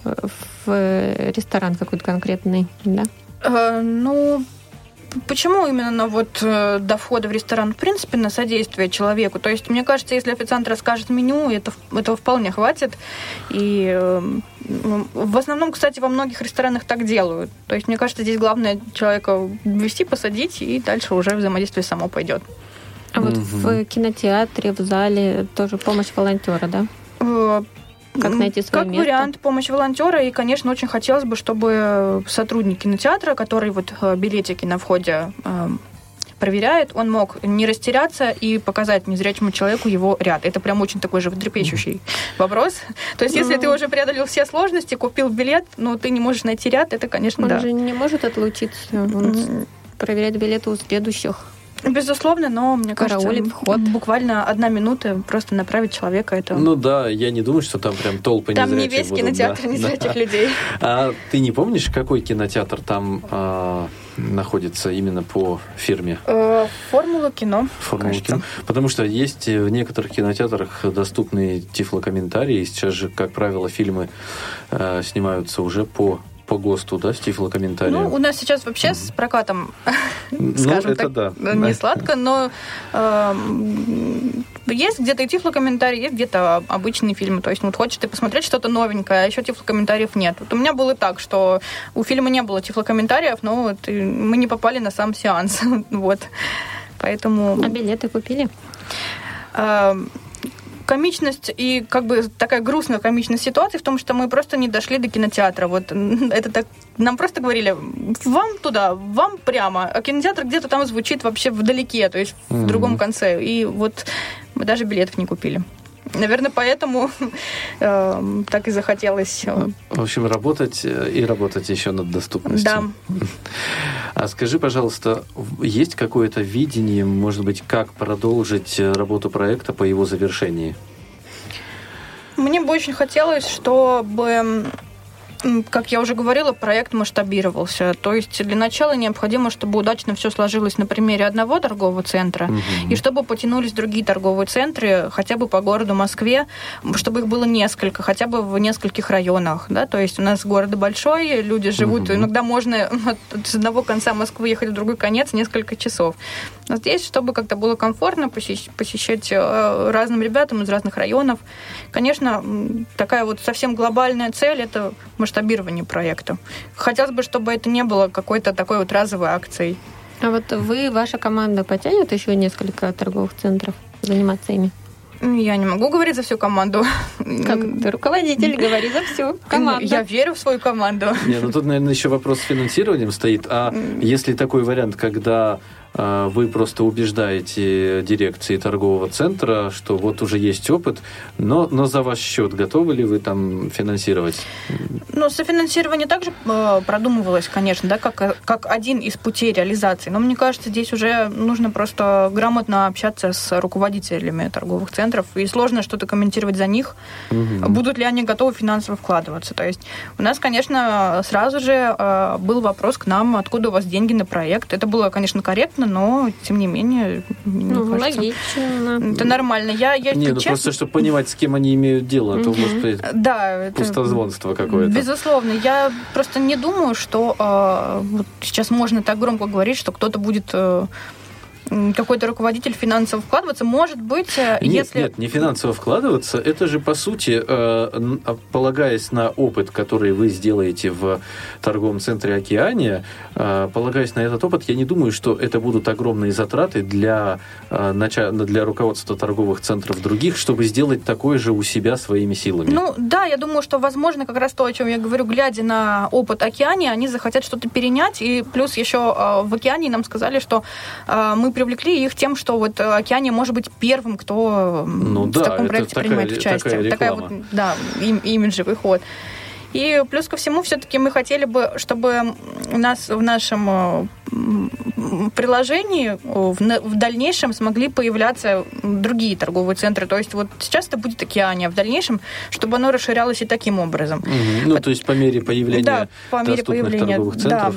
в ресторан какой-то конкретный, да? Э, ну, почему именно на вот э, до входа в ресторан? В принципе, на содействие человеку. То есть, мне кажется, если официант расскажет меню, это, этого вполне хватит. И э, м, в основном, кстати, во многих ресторанах так делают. То есть, мне кажется, здесь главное человека ввести, посадить, и дальше уже взаимодействие само пойдет. А вот Мгм. в кинотеатре, в зале тоже помощь волонтера, да? Э, Как м, найти свое Как место? вариант помощь волонтера. И, конечно, очень хотелось бы, чтобы сотрудник кинотеатра, который вот э, билетики на входе э, проверяет, он мог не растеряться и показать незрячему человеку его ряд. Это прям очень такой же трепещущий вопрос. То есть, если Ну. ты уже преодолел все сложности, купил билет, но ты не можешь найти ряд, это, конечно, Он да. же не может отлучиться, он проверяет билеты у следующих. Безусловно, но мне Караулит кажется, вход. буквально одна минута просто направить человека. Это... Ну да, я не думаю, что там прям толпы Там не незрячих весь будут, кинотеатр да. <laughs> незрячих Да. людей. А ты не помнишь, какой кинотеатр там а, находится именно по фирме? Э, Формула кино. Формула кажется. кино? Потому что есть в некоторых кинотеатрах доступные тифлокомментарии. Сейчас же, как правило, фильмы э, снимаются уже по, по ГОСТу, да, с тифлокомментарием. Ну, у нас сейчас вообще с прокатом, Ну, <laughs> скажем так, да. не сладко, но эм, есть где-то и тифлокомментарии, есть где-то обычные фильмы. То есть, ну, вот хочешь ты посмотреть что-то новенькое, а еще тифлокомментариев нет. Вот у меня было так, что у фильма не было тифлокомментариев, но вот мы не попали на сам сеанс. <laughs> Вот. Поэтому... А билеты купили? Эм, комичность и как бы такая грустная комичность ситуации в том, что мы просто не дошли до кинотеатра. Вот это так нам просто говорили, вам туда, вам прямо, а кинотеатр где-то там звучит вообще вдалеке, то есть в Мгм. другом конце. И вот мы даже билетов не купили. Наверное, поэтому <laughs> эм, так и захотелось. э, В общем, работать э, и работать еще над доступностью. Да. <laughs> А скажи, пожалуйста, есть какое-то видение, может быть, как продолжить э, работу проекта по его завершении? Мне бы очень хотелось, чтобы, как я уже говорила, проект масштабировался. То есть для начала необходимо, чтобы удачно все сложилось на примере одного торгового центра, Мгм. и чтобы потянулись другие торговые центры, хотя бы по городу Москве, чтобы их было несколько, хотя бы в нескольких районах. Да? То есть у нас город большой, люди живут, Мгм. иногда можно от- с одного конца Москвы ехать в другой конец несколько часов. Но здесь, чтобы как-то было комфортно посещ- посещать э, разным ребятам из разных районов. Конечно, такая вот совсем глобальная цель – это масштабирование проекта. Хотелось бы, чтобы это не было какой-то такой вот разовой акцией. А вот вы, ваша команда потянет еще несколько торговых центров заниматься ими? Я не могу говорить за всю команду. Как ты руководитель, <laughs> говори за всю команду. Я верю в свою команду. Не, ну тут, наверное, еще вопрос с финансированием стоит. А если такой вариант, когда вы просто убеждаете дирекции торгового центра, что вот уже есть опыт, но, но за ваш счет готовы ли вы там финансировать? Ну, софинансирование также э, продумывалось, конечно, да, как, как один из путей реализации. Но мне кажется, здесь уже нужно просто грамотно общаться с руководителями торговых центров. И сложно что-то комментировать за них. Мгм. Будут ли они готовы финансово вкладываться? То есть у нас, конечно, сразу же э, был вопрос к нам, откуда у вас деньги на проект. Это было, конечно, корректно, но тем не менее, мне Ну, кажется, логично. это нормально. Я, я Не, ну честно- просто, чтобы понимать, с кем они имеют дело, а то, Мгм. может быть, Да, это... пустозвонство какое-то. Безусловно. Я просто не думаю, что э, вот сейчас можно так громко говорить, что кто-то будет э, какой-то руководитель финансово вкладываться. Может быть, э, Нет, если... нет, не финансово вкладываться. Это же, по сути, э, а, полагаясь на опыт, который вы сделаете в торговом центре «Океания», э, полагаясь на этот опыт, я не думаю, что это будут огромные затраты для, для руководства торговых центров других, чтобы сделать такое же у себя своими силами. Ну да, я думаю, что возможно как раз то, о чем я говорю, глядя на опыт океане, они захотят что-то перенять. И плюс еще в океане нам сказали, что мы привлекли их тем, что вот э, океане может быть первым, кто Ну в да, таком проекте такая- принимает участие. такая вот, реклама. да, им- имиджевый ход. И плюс ко всему, все-таки мы хотели бы, чтобы у нас в нашем э, приложении э, в, дальнейшем смогли появляться другие торговые центры. То есть вот сейчас это будет океане, а в дальнейшем, чтобы оно расширялось и таким образом. Мгм. Ну, то есть по мере появления Да, по мере доступных появления, торговых да.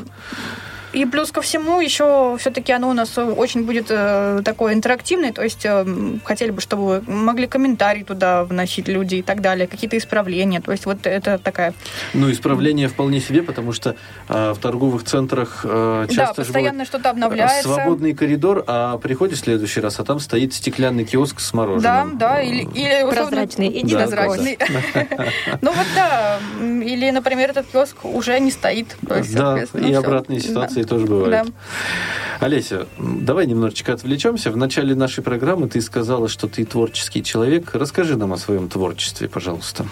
И плюс ко всему еще все-таки оно у нас очень будет э, такое интерактивное, то есть э, хотели бы, чтобы могли комментарии туда вносить люди и так далее, какие-то исправления. То есть вот это такая... Ну, исправление вполне себе, потому что а, в торговых центрах да, часто же постоянно что-то бывает обновляется. свободный коридор, а приходишь в следующий раз, а там стоит стеклянный киоск с Да, мороженым. да, или, или условно, Прозрачный. Иди Да, на прозрачный. <laughs> Ну вот да, или, например, этот киоск уже не стоит. Да, и обратные Да. Ситуации тоже бывают. Да. Олеся, давай немножечко отвлечемся. В начале нашей программы ты сказала, что ты творческий человек. Расскажи нам о своем творчестве, пожалуйста.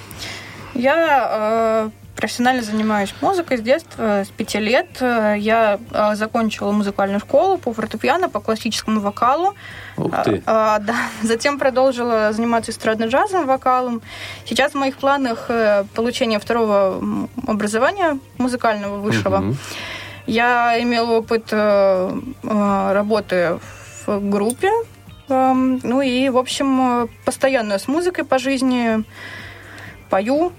Я э, профессионально занимаюсь музыкой с детства, с пяти лет. Я э, закончила музыкальную школу по фортепиано, по классическому вокалу. Ух ты. А, а, да. Затем продолжила заниматься эстрадно-джазовым вокалом. Сейчас в моих планах э, получение второго образования музыкального высшего. Мгм. Я имела опыт э, э, работы в группе. Эм, Ну и, в общем, э, постоянно с музыкой по жизни пою,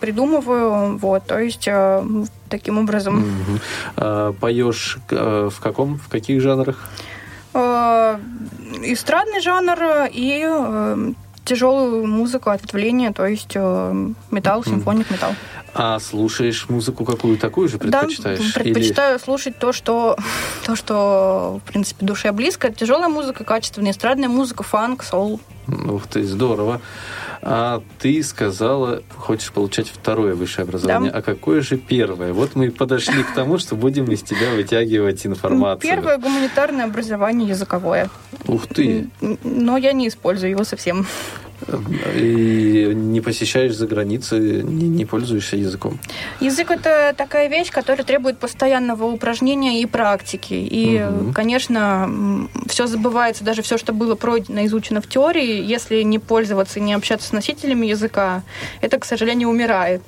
придумываю. Вот, то есть таким образом Мгм. А, Поешь в каком, в каких жанрах? эстрадный жанр и тяжелую музыку, ответвление, то есть металл, симфоник металл. А слушаешь музыку какую такую же предпочитаешь? Да, предпочитаю слушать то, что, <laughs> то, что, в принципе, душе близко. Тяжелая музыка, качественная эстрадная музыка, фанк, соул. Или... Ух ты, здорово. А ты сказала, хочешь получать второе высшее образование. Да. А какое же первое? Вот мы и подошли к тому, что будем из тебя вытягивать информацию. Первое гуманитарное образование языковое. Ух ты. Но я не использую его совсем. И не посещаешь за границы, не, не пользуешься языком. Язык это такая вещь, которая требует постоянного упражнения и практики. И, Мгм. конечно, все забывается, даже все, что было пройдено, изучено в теории, если не пользоваться, не общаться с носителями языка, это, к сожалению, умирает.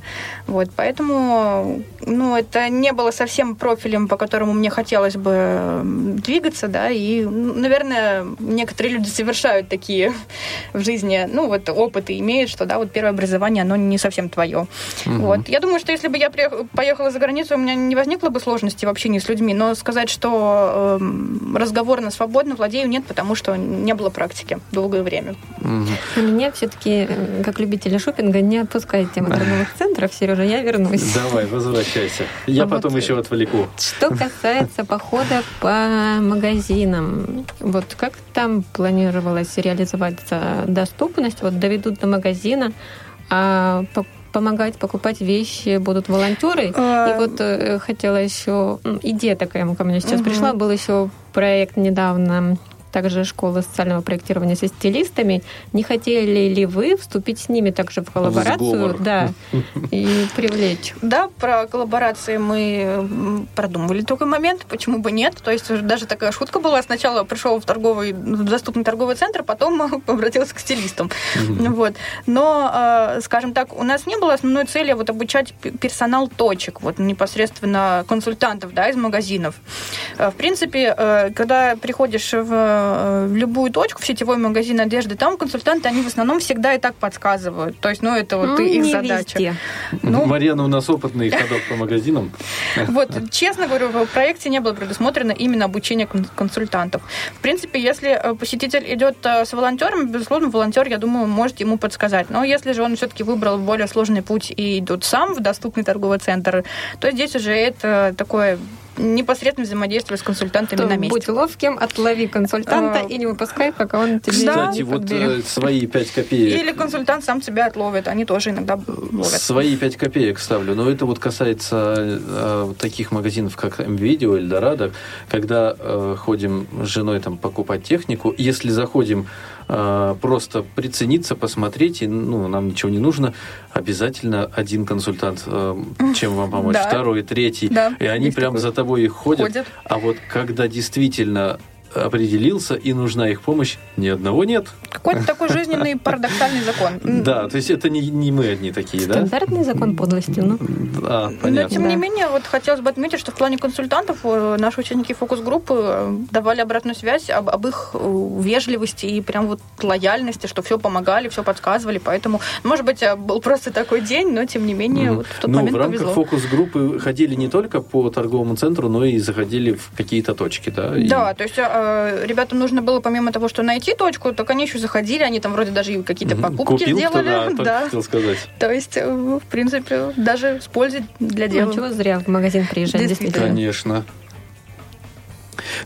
Вот, поэтому, ну, это не было совсем профилем, по которому мне хотелось бы двигаться, да, и, наверное, некоторые люди совершают такие <laughs> в жизни, ну, вот опыты имеют, что, да, вот первое образование, оно не совсем твое. Мгм. Вот. Я думаю, что если бы я поехала за границу, у меня не возникло бы сложности в общении с людьми, но сказать, что эм, разговорно свободно владею, нет, потому что не было практики долгое время. Но Меня все-таки, как любителя шопинга, не отпускает тема торговых <laughs> центров. Сережа, я вернусь. Давай, возвращайся. Я А вот, потом еще отвлеку. Что касается похода по магазинам, вот как там планировалось реализоваться доступность? Вот доведут до магазина, а по- помогать покупать вещи будут волонтеры. И Э, вот э, хотела еще идея такая ко мне сейчас Мгм. пришла. Был еще проект недавно также школа социального проектирования со стилистами. Не хотели ли вы вступить с ними также в коллаборацию? сговор. Да, <laughs> и привлечь. Да, про коллаборации мы продумывали такой момент, почему бы нет. То есть даже такая шутка была. Сначала пришел в торговый, в доступный торговый центр, потом <laughs> обратился к стилистам. Вот. Но, э, скажем так, у нас не было основной цели вот обучать персонал точек, вот непосредственно консультантов да, из магазинов. Э, В принципе, э, когда приходишь в, в любую точку, в сетевой магазин одежды, там консультанты, они в основном всегда и так подсказывают. То есть, ну, это вот Ну, их не задача. везде. Ну, Марьяна у нас опытный ходок по магазинам. <laughs> Вот, честно говорю, в проекте не было предусмотрено именно обучение кон- консультантов. В принципе, если э, посетитель идет э, с волонтером, безусловно, волонтер, я думаю, может ему подсказать. Но если же он все-таки выбрал более сложный путь и идет сам в доступный торговый центр, то здесь уже это такое непосредственно взаимодействовать с консультантами То на месте. Будь ловким, отлови консультанта А, и не выпускай, пока он тебе. Кстати, не вот подберет. э, свои пять копеек. Или консультант сам себя отловит, они тоже иногда ловят. Свои 5 копеек ставлю. Но это вот касается э, таких магазинов, как МВидео, Эльдорадо, когда э, ходим с женой там покупать технику. Если заходим э, просто прицениться, посмотреть, и ну, нам ничего не нужно, обязательно один консультант, э, чем вам помочь, Да. второй, третий. Да, и они есть прям за тобой ходят. Ходят. А вот когда действительно определился и нужна их помощь, ни одного нет. Какой-то такой жизненный парадоксальный закон. <laughs> Да, то есть это не, не мы одни такие, да? Стандартный закон подлости, ну. А, Но, понятно. тем Да. не менее, вот хотелось бы отметить, что в плане консультантов э, наши ученики фокус-группы э, давали обратную связь об, об их э, вежливости и прям вот лояльности, что все помогали, все подсказывали. Поэтому, может быть, был просто такой день, но тем не менее, вот в тот ну, момент в рамках фокус-группы ходили не только по торговому центру, но и заходили в какие-то точки, да? И- Да, то есть э, ребятам нужно было помимо того, что найти точку, так они еще заходили, они там вроде даже какие-то покупки Купил сделали. кто-то, да, <laughs> да. хотел сказать. То есть, э, в принципе, даже с пользой для дела. Ну, чего зря в магазин приезжать, Действительно. действительно. Конечно.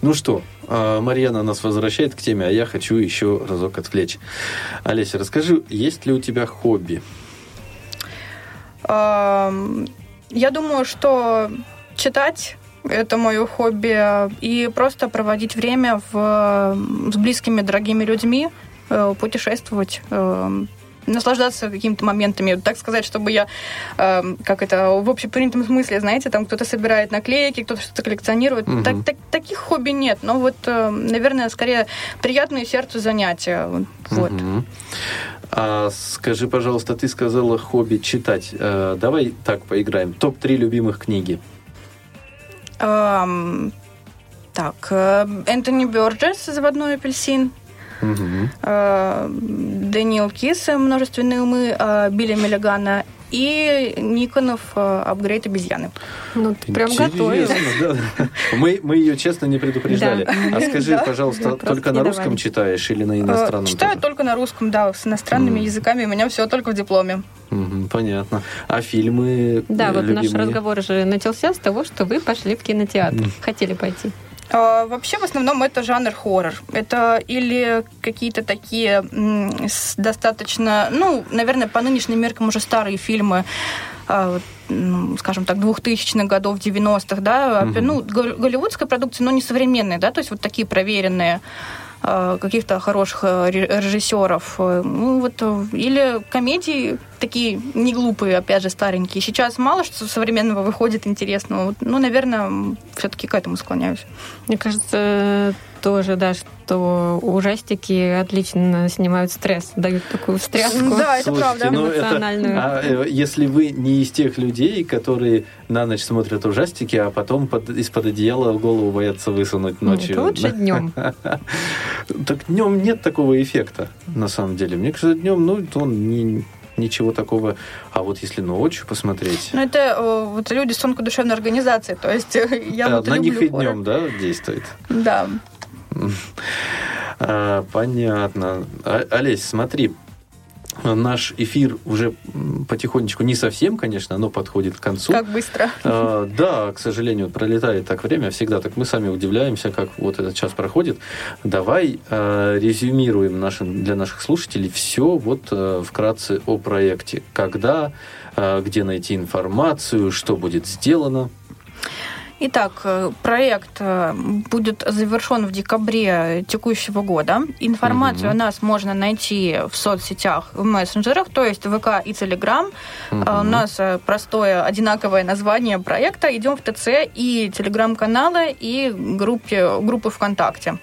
Ну что, а, Марьяна нас возвращает к теме, а я хочу еще разок отвлечь. Олеся, расскажи, есть ли у тебя хобби? Я думаю, что читать это мое хобби и просто проводить время в, с близкими, дорогими людьми, э, путешествовать, э, наслаждаться какими-то моментами, так сказать, чтобы я, э, как это, в общепринятом смысле, знаете, там кто-то собирает наклейки, кто-то что-то коллекционирует. Мгм. Так- так- таких хобби нет, но вот, э, наверное, скорее приятные сердцу занятия. Вот. Мгм. А скажи, пожалуйста, ты сказала хобби читать. Э, давай так поиграем. Топ-3 любимых книги. Эм, так, э, Энтони Бёрджес «Заводной апельсин», э, Дэниел Киз «Множественные умы», э, Билли Миллигана и Никонов э, «Апгрейд обезьяны». Ну, ты прям. Интересно, да. Мы, мы ее честно не предупреждали. Да. А скажи, Да. пожалуйста, только на русском давали. читаешь или на Э, иностранном? Читаю тоже? только на русском, да, с иностранными М. языками у меня все только в дипломе. Понятно. А фильмы Да, э, вот наш любимые? разговор же начался с того, что вы пошли в кинотеатр. Мгм. Хотели пойти. А, Вообще, в основном, это жанр хоррор. Это или какие-то такие достаточно, ну, наверное, по нынешним меркам уже старые фильмы, а, ну, скажем так, 2000-х годов, 90-х, да, Мгм. ну, гол- голливудская продукция, но не современные, да, то есть вот такие проверенные каких-то хороших э, ре- режиссеров. Э, Ну, вот, э, или комедии такие не глупые, опять же, старенькие. Сейчас мало что современного выходит интересного. Ну, наверное, все-таки к этому склоняюсь. Мне кажется, тоже, да, что ужастики отлично снимают стресс, дают такую встряску. Да, это Слушайте, правда. ну, это- Эмоциональную. а, э, если вы не из тех людей, которые на ночь смотрят ужастики, а потом под- из-под одеяла в голову боятся высунуть Нет, ночью. лучше днем. <laughs> Так днем нет такого эффекта, на самом деле. Мне кажется, днем, ну, он не- ничего такого. А вот если ночью посмотреть, Ну, это э, вот люди с тонкой душевной организацией. То есть э, <laughs> я вот на них и днем, да, действует. Да. А, понятно. А- Олесь, смотри, наш эфир уже потихонечку, не совсем, конечно, но подходит к концу. Как быстро. А, да, к сожалению, пролетает так время, всегда так. Мы сами удивляемся, как вот этот час проходит. Давай а, резюмируем нашим, для наших слушателей все вот а, вкратце о проекте. Когда, а, где найти информацию, что будет сделано. Итак, э, проект э, будет завершен в декабре текущего года. Информацию Мгм. о нас можно найти в соцсетях, в мессенджерах, то есть ВК и Телеграм. А У нас простое, одинаковое название проекта. Идем в ТЦ и Телеграм-каналы, и группе, группы ВКонтакте.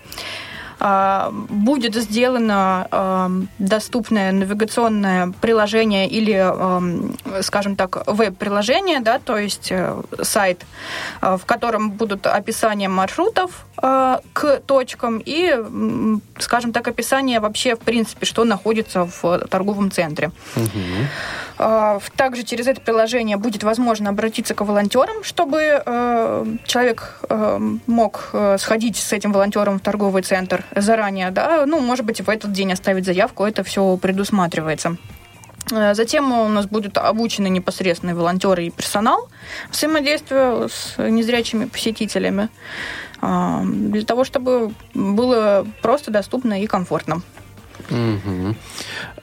А, Будет сделано а, доступное навигационное приложение или, скажем так, веб-приложение, да, то есть э, сайт, а, в котором будут описания маршрутов к точкам и, скажем так, описание вообще, в принципе, что находится в торговом центре. А, Также через это приложение будет возможно обратиться к волонтерам, чтобы э, человек э, мог сходить с этим волонтером в торговый центр заранее, да, ну, может быть, в этот день оставить заявку, это все предусматривается. Э, Затем у нас будут обучены непосредственно волонтеры и персонал взаимодействию с незрячими посетителями а, для того, чтобы было просто доступно и комфортно. Мгм.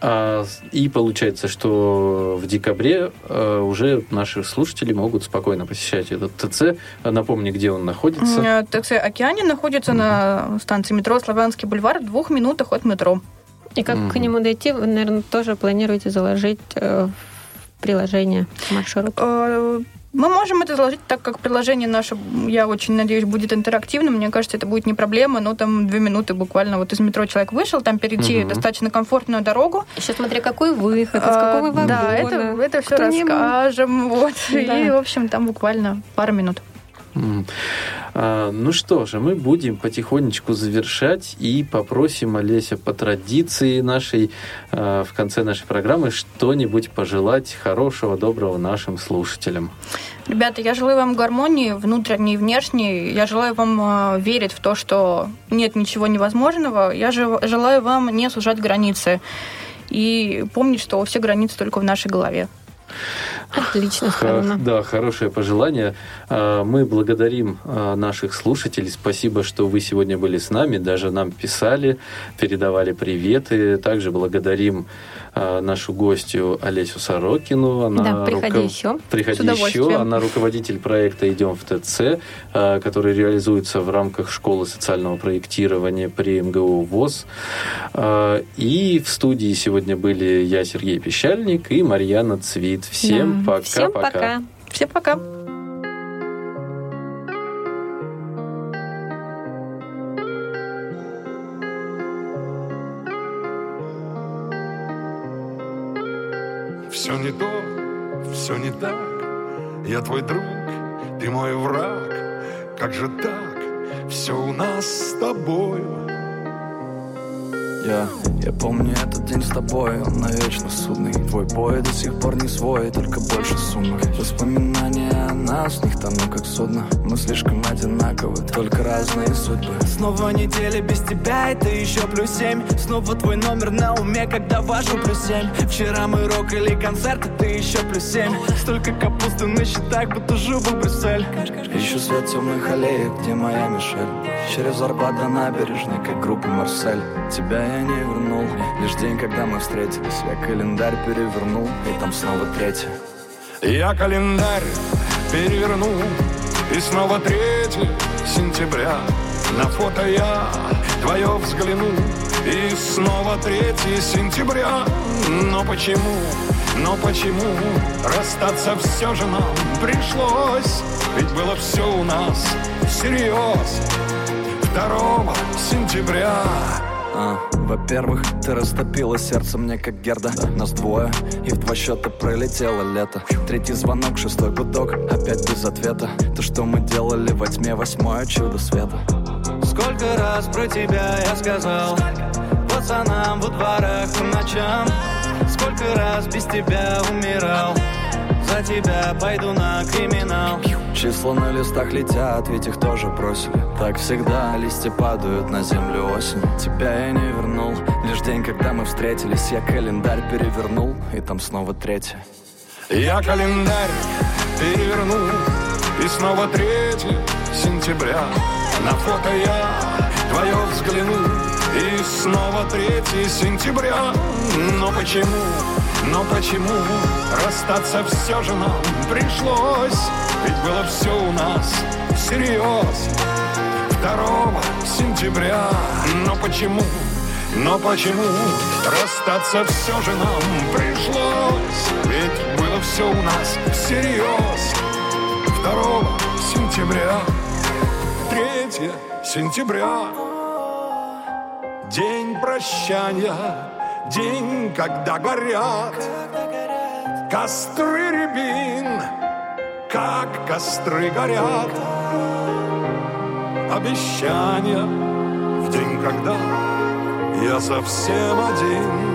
А, И получается, что в декабре э, уже наши слушатели могут спокойно посещать этот ТЦ. Напомни, где он находится. Э, ТЦ «Океане» находится на станции метро «Славянский бульвар» в двух минутах от метро. И как к Мгм. нему дойти, вы, наверное, тоже планируете заложить э, в приложение маршрут. Мы можем это заложить, так как приложение наше, я очень надеюсь, будет интерактивным. Мне кажется, это будет не проблема, но там две минуты буквально вот из метро человек вышел, там перейти Мгм. достаточно комфортную дорогу. Еще смотря какой выход, из А, какого вагона. Да, это, это все Кто расскажем. Вот. Да. И, в общем, там буквально пару минут. А, Ну что же, мы будем потихонечку завершать и попросим Олеся по традиции нашей а, в конце нашей программы что-нибудь пожелать хорошего, доброго нашим слушателям. Ребята, я желаю вам гармонии внутренней и внешней. Я желаю вам э, верить в то, что нет ничего невозможного. Я же- желаю вам не сужать границы. И помнить, что все границы только в нашей голове. Отлично сказано. Да, хорошее пожелание. А, Мы благодарим а, наших слушателей. Спасибо, что вы сегодня были с нами, даже нам писали, передавали приветы. Также благодарим а, нашу гостью Олесю Сорокину. Она Да, приходи еще. Приходи еще. Она руководитель проекта «Идем в ТЦ», который реализуется в рамках школы социального проектирования при МГУ ВОЗ. И в студии сегодня были я, Сергей Пещальник, и Марьяна Цвит. Всем Да. пока-пока. Всем пока. Всем пока. Все не то, все не так. Я твой друг, ты мой враг. Как же так? Все у нас с тобою. Я, я помню этот день с тобой, он навечно судный. Твой бой до сих пор не свой, только больше сумных Воспоминания о нас, в них тону как судно. Мы слишком одинаковы, только разные судьбы. Снова неделя без тебя, это еще плюс семь. Снова твой номер на уме, когда важу плюс семь. Вчера мы рок или концерт, это еще плюс семь. Столько капусты на счетах, будто живу Брюссель. Ищу свет темных аллеек, где моя Мишель. Через Арбат до набережной, как группа Марсель Тебя я не вернул, лишь день, когда мы встретились Я календарь перевернул, и там снова третье. Я календарь переверну И снова 3 сентября. На фото я твое взгляну И снова 3 сентября. Но почему, но почему Расстаться все же нам пришлось? Ведь было все у нас всерьез 2 сентября А, Во-первых, ты растопила сердце мне как Герда. Нас двое, и в два счета пролетело лето. Третий звонок, шестой гудок, опять без ответа. То, что мы делали во тьме, восьмое чудо света. Сколько раз про тебя я сказал? Пацанам во дворах по ночам. Сколько раз без тебя умирал За тебя пойду на криминал. Числа на листах летят, ведь их тоже бросили. Так всегда листья падают на землю осенью. Тебя я не вернул, лишь день, когда мы встретились Я календарь перевернул, и там снова третье. Я календарь переверну И снова 3 сентября. На фото я твое взгляну И снова 3 сентября. Но почему, но почему Расстаться все же нам пришлось? Ведь было все у нас всерьез 2 сентября. Но почему, но почему Расстаться все же нам пришлось? Ведь было все у нас всерьез 2 сентября. 3 сентября. День прощания День, когда горят Костры рябин Как костры горят Обещания В день, когда я совсем один